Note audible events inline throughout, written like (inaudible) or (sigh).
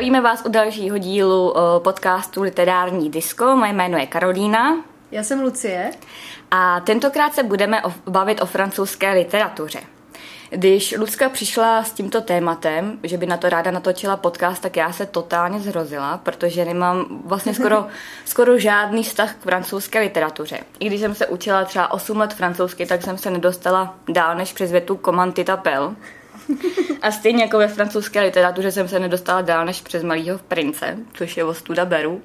Zdravíme vás u dalšího dílu podcastu Literární disko. Moje jméno je Karolína. Já jsem Lucie. A tentokrát se budeme bavit o francouzské literatuře. Když Lucka přišla s tímto tématem, že by na to ráda natočila podcast, tak já se totálně zhrozila, protože nemám vlastně skoro, (laughs) skoro žádný vztah k francouzské literatuře. I když jsem se učila třeba 8 let francouzsky, tak jsem se nedostala dál než přes větu Comandita Pel. A stejně jako ve francouzské literatuře jsem se nedostala dál než přes Malýho prince, což je ostuda beru.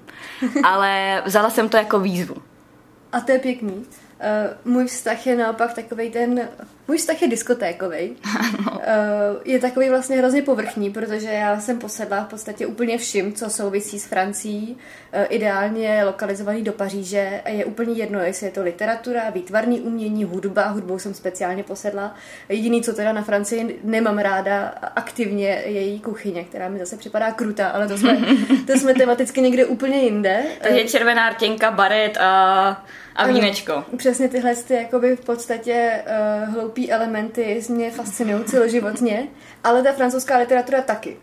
Ale vzala jsem to jako výzvu. A to je pěkný. Uh, můj vztah je naopak takový ten, můj vztah je diskotékový. Uh, (laughs) je takový vlastně hrozně povrchní, protože já jsem posedla v podstatě úplně vším, co souvisí s Francií. Uh, ideálně lokalizovaný do Paříže. Je úplně jedno, jestli je to literatura, výtvarný umění, hudba. Hudbou jsem speciálně posedla. Jediný, co teda na Francii nemám ráda aktivně, je její kuchyně, která mi zase připadá krutá, ale to jsme, (laughs) to jsme tematicky někde úplně jinde. Takže červená rtěnka, baret a a vínečko. Ano, přesně tyhle ty jakoby v podstatě uh, hloupý elementy mě fascinují celoživotně, ale ta francouzská literatura taky.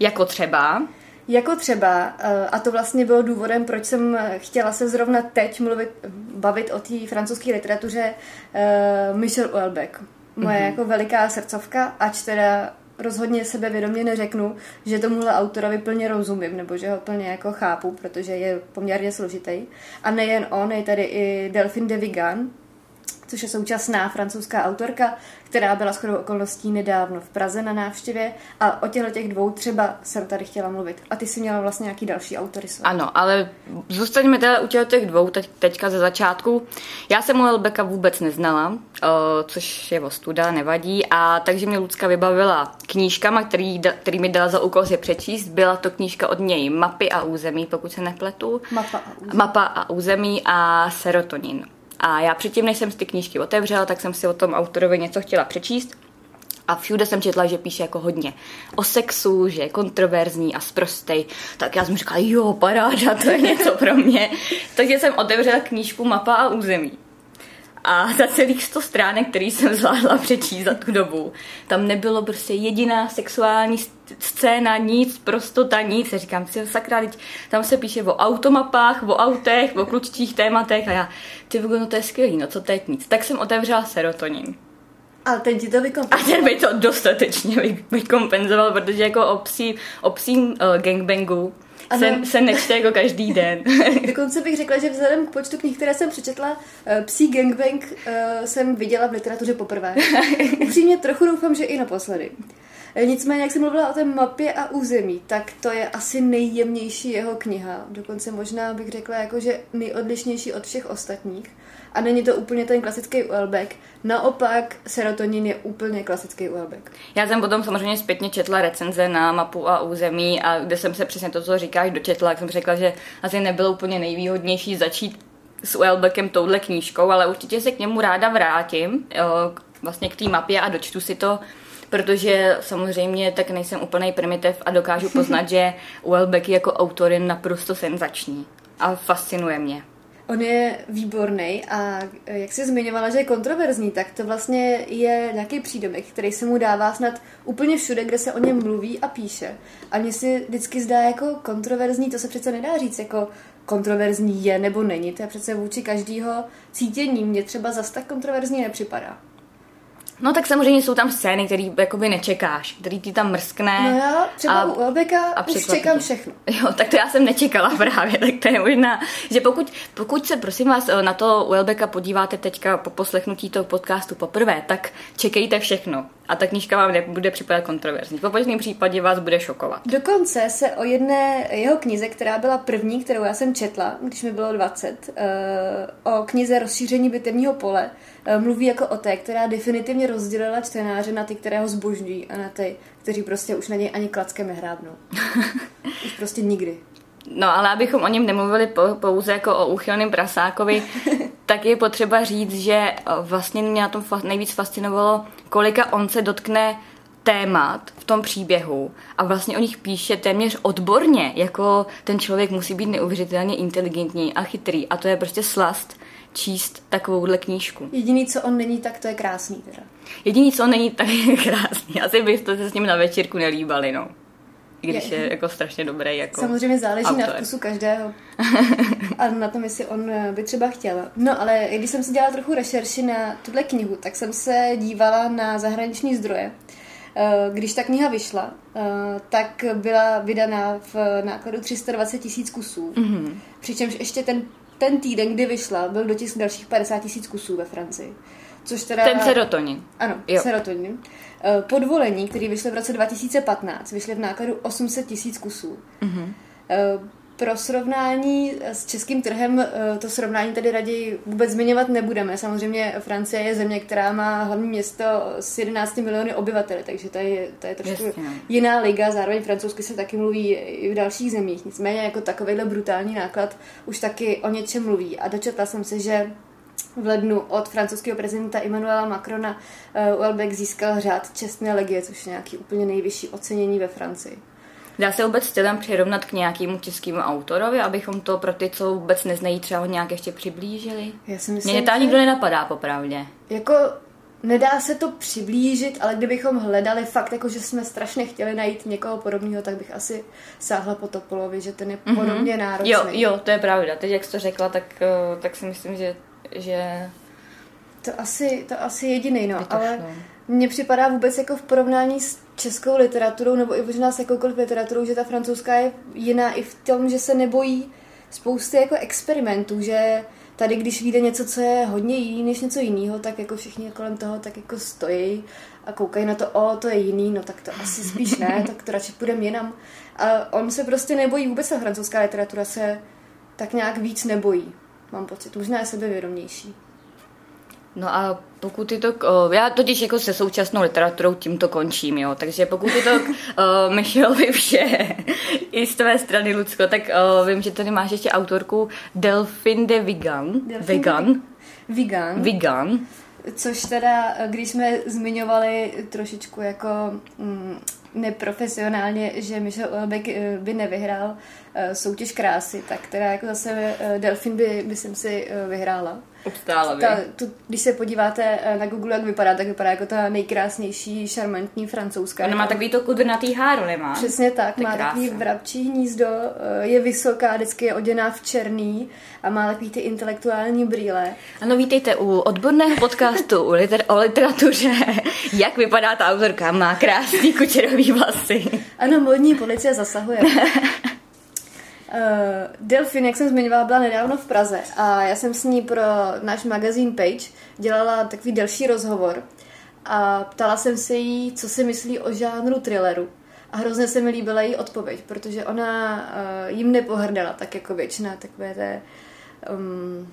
Jako třeba? Jako třeba, uh, a to vlastně bylo důvodem, proč jsem chtěla se zrovna teď mluvit, bavit o té francouzské literatuře uh, Michel Houellebecq. Moje mm-hmm. jako veliká srdcovka, ač teda rozhodně sebevědomě neřeknu, že tomuhle autorovi plně rozumím, nebo že ho plně jako chápu, protože je poměrně složitý. A nejen on, je tady i Delphine de Vigan, což je současná francouzská autorka, která byla shodou okolností nedávno v Praze na návštěvě a o těchto těch dvou třeba jsem tady chtěla mluvit. A ty jsi měla vlastně nějaký další autory. Jsou. Ano, ale zůstaňme teda u těch dvou teď, teďka ze začátku. Já jsem u Elbeka vůbec neznala, o, což je ostuda, nevadí, a takže mě Lucka vybavila knížkama, který, který mi dala za úkol si přečíst. Byla to knížka od něj Mapy a území, pokud se nepletu. Mapa a území. Mapa a území a serotonin. A já předtím, než jsem ty knížky otevřela, tak jsem si o tom autorovi něco chtěla přečíst. A všude jsem četla, že píše jako hodně o sexu, že je kontroverzní a sprostej. Tak já jsem říkala, jo, paráda, to je něco pro mě. (laughs) Takže jsem otevřela knížku Mapa a území. A za celých 100 stránek, který jsem zvládla přečíst za tu dobu, tam nebylo prostě jediná sexuální scéna, nic, prostota, nic. Já říkám si, sakra, teď tam se píše o automapách, o autech, o kluččích tématech a já, ty no to je skvělý, no co teď nic. Tak jsem otevřela serotonin. A ten ti to vykompenzoval. A ten by to dostatečně vykompenzoval, protože jako o psí, o psím uh, gangbangu se, se nečte jako každý den. (laughs) Dokonce bych řekla, že vzhledem k počtu knih, které jsem přečetla, uh, psí gangbang uh, jsem viděla v literatuře poprvé. (laughs) Upřímně trochu doufám, že i naposledy. Nicméně, jak jsem mluvila o té mapě a území, tak to je asi nejjemnější jeho kniha. Dokonce možná bych řekla, jako, že nejodlišnější od všech ostatních. A není to úplně ten klasický Uelbeck. Naopak, serotonin je úplně klasický Uelbeck. Já jsem potom samozřejmě zpětně četla recenze na mapu a území a kde jsem se přesně to, co říkáš, dočetla, jak jsem řekla, že asi nebylo úplně nejvýhodnější začít s Uelbeckem touhle knížkou, ale určitě se k němu ráda vrátím, vlastně k té mapě a dočtu si to protože samozřejmě tak nejsem úplný primitiv a dokážu (laughs) poznat, že Uelbeck jako autor je naprosto senzační a fascinuje mě. On je výborný a jak jsi zmiňovala, že je kontroverzní, tak to vlastně je nějaký přídomek, který se mu dává snad úplně všude, kde se o něm mluví a píše. A mně si vždycky zdá jako kontroverzní, to se přece nedá říct, jako kontroverzní je nebo není. To je přece vůči každého cítění. Mně třeba zas tak kontroverzní nepřipadá. No tak samozřejmě jsou tam scény, které jakoby nečekáš, který ti tam mrskne. No já třeba a, u Elbeka a už čekám všechno. (laughs) Jo, tak to já jsem nečekala (laughs) právě, tak to je možná, že pokud, pokud se prosím vás na to u Elbeka podíváte teďka po poslechnutí toho podcastu poprvé, tak čekejte všechno a ta knížka vám nebude připadat kontroverzní. V opačném případě vás bude šokovat. Dokonce se o jedné jeho knize, která byla první, kterou já jsem četla, když mi bylo 20, eh, o knize Rozšíření bitevního pole, eh, mluví jako o té, která definitivně rozdělila čtenáře na ty, které ho zbožňují a na ty, kteří prostě už na něj ani klackem nehrábnou. (laughs) už prostě nikdy. No ale abychom o něm nemluvili pouze jako o úchylném prasákovi, (laughs) tak je potřeba říct, že eh, vlastně mě na tom nejvíc fascinovalo, kolika on se dotkne témat v tom příběhu a vlastně o nich píše téměř odborně, jako ten člověk musí být neuvěřitelně inteligentní a chytrý a to je prostě slast číst takovouhle knížku. Jediný, co on není, tak to je krásný teda. Jediný, co on není, tak je (laughs) krásný. Asi byste se s ním na večírku nelíbali, no. i když je, je jako strašně dobrý. Jako Samozřejmě záleží autor. na vkusu každého (laughs) a na tom, jestli on eh, by třeba chtěl. No ale když jsem si dělala trochu rešerši na tuhle knihu, tak jsem se dívala na zahraniční zdroje. Eh, když ta kniha vyšla, eh, tak byla vydaná v nákladu 320 tisíc kusů. Mm-hmm. Přičemž ještě ten, ten týden, kdy vyšla, byl dotisk dalších 50 tisíc kusů ve Francii. Což teda... Ten serotonin. Ano, jo. serotonin. Podvolení, který vyšly v roce 2015, vyšly v nákladu 800 tisíc kusů. Mm-hmm. Pro srovnání s českým trhem eh, to srovnání tady raději vůbec zmiňovat nebudeme. Samozřejmě Francie je země, která má hlavní město s 11 miliony obyvatel, takže to je, to je trošku Jasně. No. jiná liga. Zároveň francouzsky se taky mluví i v dalších zemích. Nicméně jako takovýhle brutální náklad už taky o něčem mluví. A dočetla jsem se, že v lednu od francouzského prezidenta Emmanuela Macrona Welbeck získal řád čestné legie, což je nějaký úplně nejvyšší ocenění ve Francii. Dá se vůbec stylem přirovnat k nějakému českému autorovi, abychom to pro ty, co vůbec neznají, třeba ho nějak ještě přiblížili? Já si myslím, Mně to nikdo nenapadá, popravdě. Jako nedá se to přiblížit, ale kdybychom hledali fakt, jako že jsme strašně chtěli najít někoho podobného, tak bych asi sáhla po Topolovi, že ten je mm-hmm. podobně náročný. Jo, jo, to je pravda. Teď, jak jsi to řekla, tak, eh, tak si myslím, že, že... To asi, to asi jediný, no, ale mně připadá vůbec jako v porovnání s českou literaturou, nebo i možná s jakoukoliv literaturou, že ta francouzská je jiná i v tom, že se nebojí spousty jako experimentů, že tady, když vyjde něco, co je hodně jiný než něco jiného, tak jako všichni kolem toho tak jako stojí a koukají na to, o, to je jiný, no tak to asi spíš ne, tak to radši půjdeme jinam. A on se prostě nebojí, vůbec ta francouzská literatura se tak nějak víc nebojí, mám pocit, možná je sebevědomější. No a pokud je to, já totiž jako se současnou literaturou tímto končím, jo, takže pokud je to uh, (laughs) Michelovi vše i z tvé strany, Lucko, tak vím, že tady máš ještě autorku Delphine de Vigan. Delphine Vegan. Vigan. Vigan. Což teda, když jsme zmiňovali trošičku jako mm, neprofesionálně, že Michel Ulbeck by nevyhrál soutěž krásy, tak teda jako zase Delfin by, by jsem si vyhrála. Obstála ta, tu, když se podíváte eh, na Google, jak vypadá, tak vypadá jako ta nejkrásnější, šarmantní francouzská. Ona má takový to kudrnatý háro, nemá? Přesně tak, má krásný. takový vrabčí hnízdo, eh, je vysoká, vždycky je oděná v černý a má takový ty intelektuální brýle. Ano, vítejte u odborného podcastu o, liter- o literatuře. jak vypadá ta autorka? Má krásný kučerový vlasy. Ano, modní policie zasahuje. (laughs) Uh, Delfin, jak jsem zmiňovala, byla nedávno v Praze a já jsem s ní pro náš magazín Page dělala takový delší rozhovor a ptala jsem se jí, co si myslí o žánru thrilleru. A hrozně se mi líbila její odpověď, protože ona uh, jim nepohrdala tak jako většina takové té um,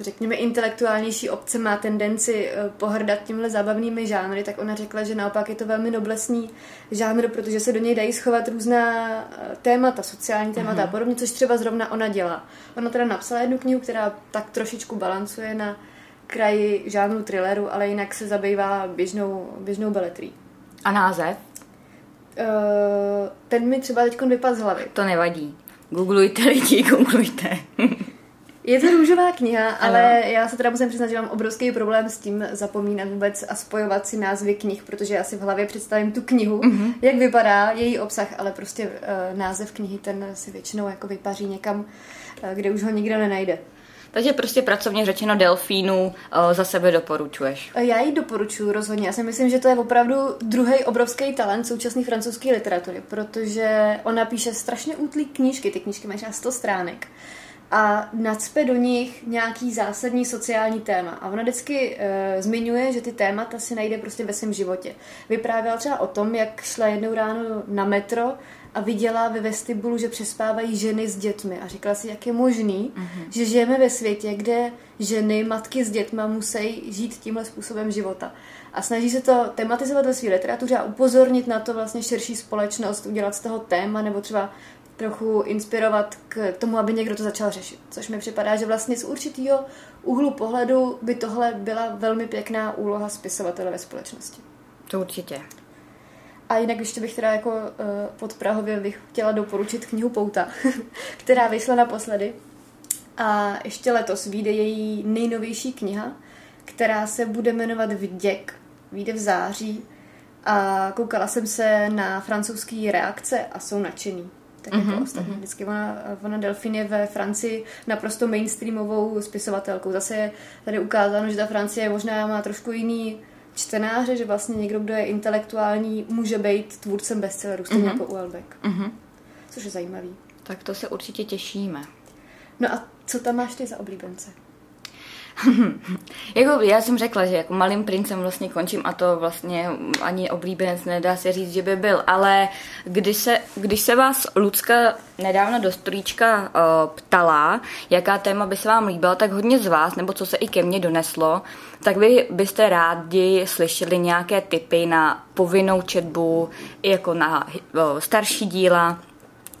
řekněme, intelektuálnější obce má tendenci eh, pohrdat tímhle zábavnými žánry, tak ona řekla, že naopak je to velmi noblesný žánr, protože se do něj dají schovat různá eh, témata, sociální témata uh-huh. a podobně, což třeba zrovna ona dělá. Ona teda napsala jednu knihu, která tak trošičku balancuje na kraji žánru thrilleru, ale jinak se zabývá běžnou, běžnou beletrí. A název? Uh, ten mi třeba teď vypadl z hlavy. To nevadí. Googlujte lidi, (laughs) googlujte. Je to růžová kniha, ale ano. já se teda musím přiznat, že mám obrovský problém s tím zapomínat vůbec a spojovat si názvy knih, protože já si v hlavě představím tu knihu, mm-hmm. jak vypadá její obsah, ale prostě uh, název knihy ten si většinou jako vypaří někam, uh, kde už ho nikdo nenajde. Takže prostě pracovně řečeno delfínu uh, za sebe doporučuješ. Já ji doporučuji rozhodně. Já si myslím, že to je opravdu druhý obrovský talent současné francouzské literatury, protože ona píše strašně útlý knížky. Ty knížky mají 100 stránek a nacpe do nich nějaký zásadní sociální téma. A ona vždycky e, zmiňuje, že ty témata si najde prostě ve svém životě. Vyprávěla třeba o tom, jak šla jednou ráno na metro a viděla ve vestibulu, že přespávají ženy s dětmi. A říkala si, jak je možný, uh-huh. že žijeme ve světě, kde ženy, matky s dětma musí žít tímhle způsobem života. A snaží se to tematizovat ve své literatuře a upozornit na to vlastně širší společnost, udělat z toho téma, nebo třeba trochu inspirovat k tomu, aby někdo to začal řešit. Což mi připadá, že vlastně z určitého úhlu pohledu by tohle byla velmi pěkná úloha spisovatele ve společnosti. To určitě. A jinak ještě bych teda jako uh, pod Prahově bych chtěla doporučit knihu Pouta, (laughs) která vyšla naposledy. A ještě letos vyjde její nejnovější kniha, která se bude jmenovat Vděk. Vyjde v září a koukala jsem se na francouzský reakce a jsou nadšený. Tak mm-hmm, jako Mhm, ostatní. Vždycky ona, ona Delphine je ve Francii naprosto mainstreamovou spisovatelkou. Zase je tady ukázáno, že ta Francie možná má trošku jiný čtenáře, že vlastně někdo, kdo je intelektuální, může být tvůrcem bestselleru, stejně Mhm. jako Uelbeck. Mhm. Což je zajímavý. Tak to se určitě těšíme. No a co tam máš ty za oblíbence? (laughs) Jako já jsem řekla, že jako malým princem vlastně končím a to vlastně ani oblíbenec nedá se říct, že by byl, ale když se, když se vás Lucka nedávno do stolíčka uh, ptala, jaká téma by se vám líbila, tak hodně z vás, nebo co se i ke mně doneslo, tak vy byste rádi slyšeli nějaké typy na povinnou četbu, jako na uh, starší díla,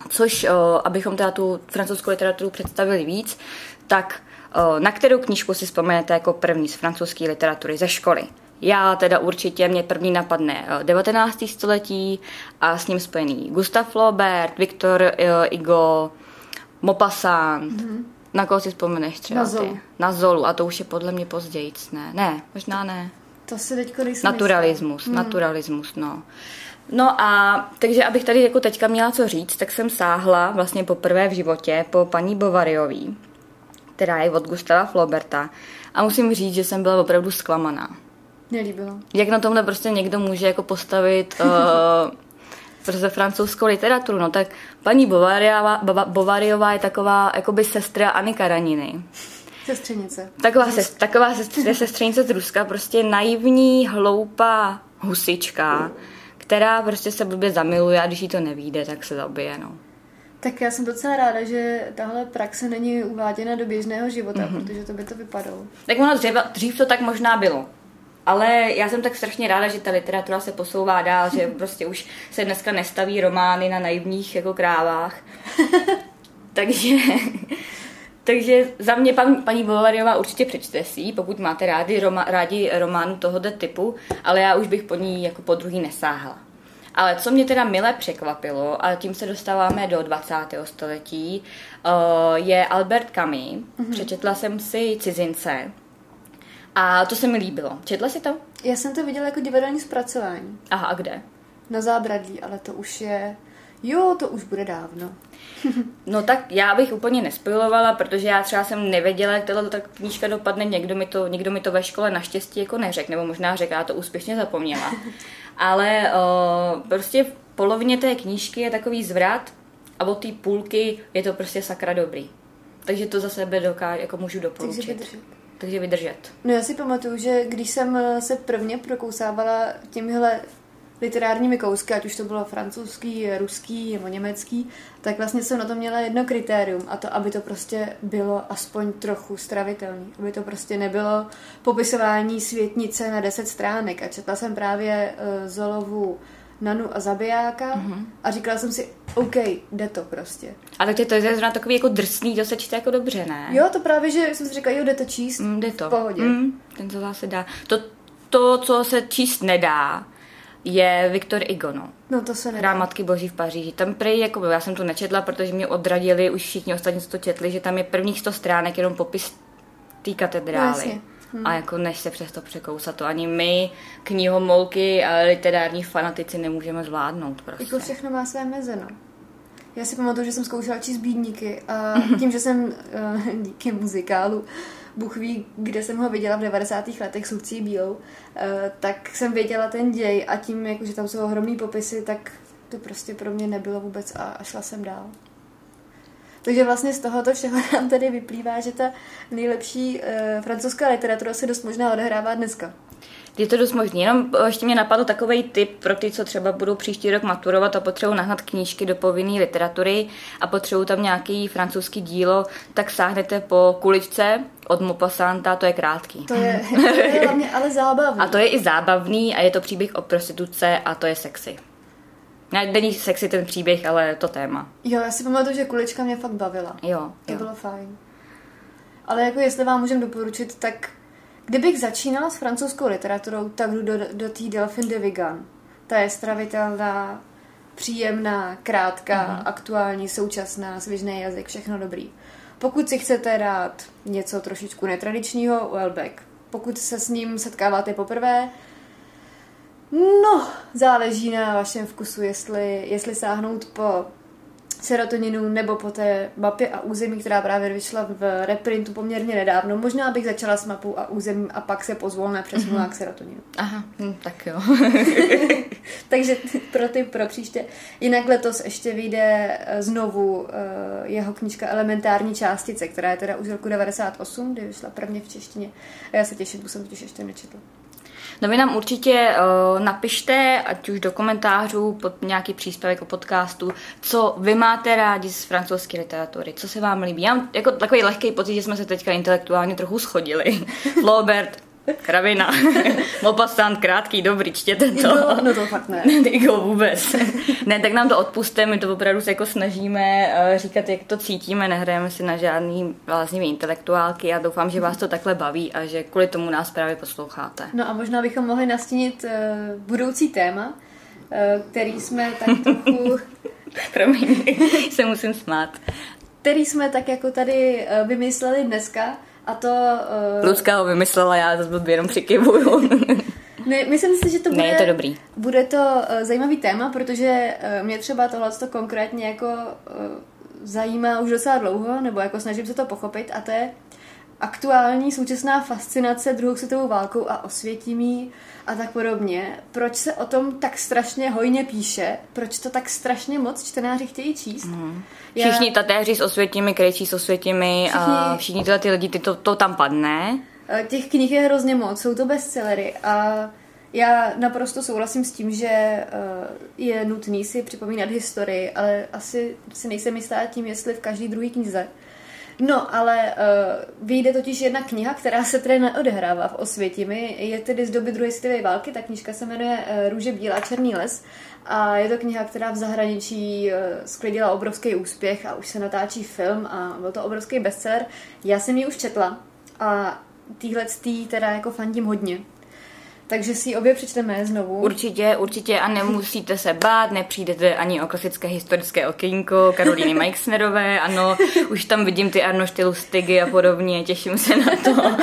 což, o, abychom teda tu francouzskou literaturu představili víc, tak o, na kterou knížku si vzpomenete jako první z francouzské literatury ze školy? Já teda určitě, mě první napadne o, 19. století a s ním spojený Gustav Flaubert, Victor o, Hugo, Maupassant. Mm-hmm. Na koho si vzpomeneš třeba Na Zolu. ty? Na Zolu, a to už je podle mě později, ne? Ne, možná ne. To si teďko nejsem Naturalismus, hmm. naturalismus, no. No a takže abych tady jako teďka měla co říct, tak jsem sáhla vlastně poprvé v životě po paní Bovariový, která je od Gustava Flauberta. A musím říct, že jsem byla opravdu zklamaná. Nelíbilo. Jak na tomhle prostě někdo může jako postavit uh, (laughs) prostě francouzskou literaturu, no tak paní Bovariová, Bova- Bovariová je taková jakoby sestra Anny Karaniny. Sestřenice. Taková, se, taková sestř, sestřenice z Ruska, prostě naivní, hloupá husička, která prostě se blbě zamiluje a když jí to nevíde, tak se zabije, no. Tak já jsem docela ráda, že tahle praxe není uváděna do běžného života, mm-hmm. protože to by to vypadalo. Tak ono dřív, dřív to tak možná bylo. Ale já jsem tak strašně ráda, že ta literatura se posouvá dál, že (laughs) prostě už se dneska nestaví romány na naivních jako krávách. (laughs) takže, takže za mě pan, paní Bovariová určitě přečte si, ji, pokud máte rádi, roma, rádi románu tohoto typu, ale já už bych po ní jako po druhý nesáhla. Ale co mě teda mile překvapilo, a tím se dostáváme do 20. století, eh, je Albert Camus. Mm-hmm. Přečetla jsem si Cizince a to se mi líbilo. Četla si to? Já jsem to viděla jako divadelní zpracování Aha, a kde? na zábradlí, ale to už je... Jo, to už bude dávno. No tak já bych úplně nespojilovala, protože já třeba jsem nevěděla, jak tato ta knížka dopadne, někdo mi, to, někdo mi to ve škole naštěstí jako neřekl, nebo možná řekl, já to úspěšně zapomněla. (laughs) Ale o, prostě v polovině té knížky je takový zvrat a od té půlky je to prostě sakra dobrý. Takže to za sebe dokážu, jako můžu Takže doporučit. vydržet. Takže vydržet. No já si pamatuju, že když jsem eh, se prvně prokousávala těmihle literárními kousky, ať už to bylo francouzský, ruský nebo německý, tak vlastně jsem na to měla jedno kritérium a to, aby to prostě bylo aspoň trochu stravitelný. Aby to prostě nebylo popisování světnice na 10 stránek. A četla jsem právě uh, Zolovu Nanu a zabijáka mm-hmm. a říkala jsem si, OK, jde to prostě. A takže to je zrovna takový jako drsný, to se čte jako dobře, ne? Jo, to právě, že jsem si říkala, jo, jde to číst, Mm, jde to. v pohodě. Mm, ten to zase dá. To, to, co se číst nedá, je Viktor Hugo, no. No to se nedá. Hrá Matky Boží v Paříži. Tam prej, jako já jsem to nečetla, protože mě odradili už všichni ostatní, co to četli, že tam je prvních 100 stránek jenom popis té No, katedrály. jasně. Hmm. A jako než se přes to překousat, to ani my, knihomolky a literární fanatici nemůžeme zvládnout prostě. Jako všechno má své meze, no. Já si pamatuju, že jsem zkoušela číst bídníky a tím, že jsem eh, díky muzikálu Bůh ví, kde jsem ho viděla v 90. letech s Lucí Bílou, eh, tak jsem věděla ten děj a tím, jako, že tam jsou ohromný popisy, tak to prostě pro mě nebylo vůbec a, a šla jsem dál. Takže vlastně z tohoto všeho (laughs) nám tady vyplývá, že ta nejlepší uh, francouzská literatura se dost možná odehrává dneska. Je to dost možný, jenom eh, ještě mě napadl takový tip pro ty, co třeba budou příští rok maturovat a potřebují nahnat knížky do povinné literatury a potřebují tam nějaký francouzský dílo, tak sáhnete po kuličce od Maupassanta, to je krátký. To je, to je hlavně ale zábavné. A to je i zábavný a je to příběh o prostituce a to je sexy. Ne, není sexy ten příběh, ale to téma. Jo, já si pamatuju, že kulička mě fakt bavila. Jo, To jo. bylo fajn. Ale jako jestli vám můžem doporučit, tak kdybych začínala s francouzskou literaturou, tak jdu do, do té Delphine de Vigan. Ta je stravitelná, příjemná, krátká, Mhm. mm-hmm. aktuální, současná, svižný jazyk, všechno dobrý. Pokud si chcete dát něco trošičku netradičního, Welbeck. Pokud se s ním setkáváte poprvé, No, záleží na vašem vkusu, jestli, jestli sáhnout po serotoninu nebo po té mapě a území, která právě vyšla v reprintu poměrně nedávno. Možná bych začala s mapou a územím a pak se pozvolna přesunula mm-hmm. k serotoninu. Aha, hm, tak jo. (laughs) (laughs) Takže pro ty pro příště. Jinak letos ještě vyjde eh, znovu uh, jeho knížka Elementární částice, která je teda už roku 98, kdy vyšla prvně v češtině. A já se těším, to jsem totiž ještě nečetla. No vy nám určitě uh, napište, ať už do komentářů, pod nějaký příspěvek o podcastu, co vy máte rádi z francouzské literatury, co se vám líbí. Já mám jako takový lehký pocit, že jsme se teďka intelektuálně trochu schodili. (laughs) Flaubert, Kravina. (laughs) Mopasant, krátký, dobrý, čtěte to. No, no to fakt ne. (laughs) Jako vůbec. ne, tak nám to odpuste, my to opravdu se jako snažíme uh, říkat, jak to cítíme, nehrajeme si na žádný bláznivý intelektuálky. Já doufám, že vás to takhle baví a že kvůli tomu nás právě posloucháte. No a možná bychom mohli nastínit uh, budoucí téma, uh, který jsme tak trochu... (laughs) Promiň, se musím smát. Který jsme tak jako tady vymysleli dneska, a to... Uh... Lucka ho vymyslela, já zase blbě jenom přikivuju. (laughs) ne, myslím si, že to bude... Ne, je to dobrý. Bude to uh, zajímavý téma, protože uh, mě třeba tohle to konkrétně jako uh, zajímá už docela dlouho, nebo jako snažím se to pochopit a to je aktuální současná fascinace druhou světovou válkou a osvětimí a tak podobně. Proč se o tom tak strašně hojně píše? Proč to tak strašně moc čtenáři chtějí číst? Mm. Všichni Já... tatéři s osvětimi, krejčí s osvětimi všichni... a všichni tyhle ty lidi, ty to, to tam padne. Těch knih je hrozně moc, jsou to bestsellery a já naprosto souhlasím s tím, že eh, je nutný si připomínat historii, ale asi si nejsem jistá tím, jestli v každý druhý knize No, ale uh, vyjde totiž jedna kniha, která se tedy neodehrává v Osvětimi. Je tedy z doby druhé světové války. Ta knižka se jmenuje uh, Růže bílá černý les. A je to kniha, která v zahraničí uh, sklidila obrovský úspěch a už se natáčí film a byl to obrovský bestseller. Já jsem ji už četla a týhle tý teda jako fandím hodně. Takže si ji obě přečteme znovu. Určitě, určitě a nemusíte se bát, nepřijdete ani o klasické historické okýnko Karolíny Meixnerové, ano, už tam vidím ty Arnošty Lustigy a podobně, těším se na to. (laughs)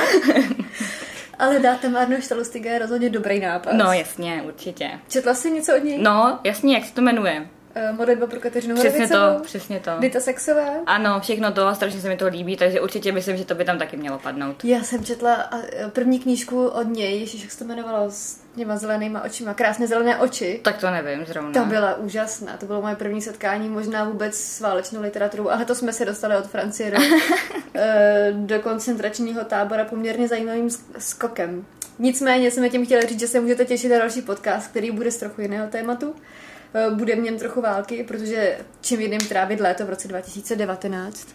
Ale dáte Arnošta Lustiga je rozhodně dobrý nápad. No jasně, určitě. Četla jsi něco od něj? No, jasně, jak se to jmenuje? Uh, modlitba pro Kateřinu Přesně to, přesně to. Dita Sexové? Ano, všechno to a strašně se mi to líbí, takže určitě myslím, že to by tam taky mělo padnout. Já jsem četla e, první knížku od něj, ježiš, jak se to jmenovalo, s těma zelenýma očima, krásné zelené oči. Tak to nevím zrovna. To byla úžasná, to bylo moje první setkání, možná vůbec s válečnou literaturou, ale to jsme se dostali od Francie do, (laughs) e, do koncentračního tábora poměrně zajímavým skokem. Nicméně jsme tím chtěli říct, že se můžete těšit na další podcast, který bude z trochu jiného tématu. Eh, bude v něm trochu války, protože čím jiným trávit léto v roce 2019,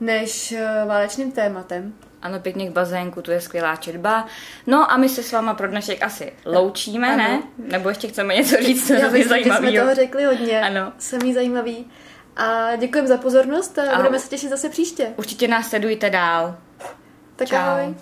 než eh, válečným tématem. Ano, pěkně k bazénku, tu je skvělá četba. No a my se s váma pro dnešek asi loučíme, ano. ne? Nebo ještě chceme něco říct, co je zajímavý. jsme toho řekli hodně. Ano. Samý zajímavý. A děkujeme za pozornost a Ahoj. budeme se těšit zase příště. Určitě nás sledujte dál. Tak Čau. ahoj.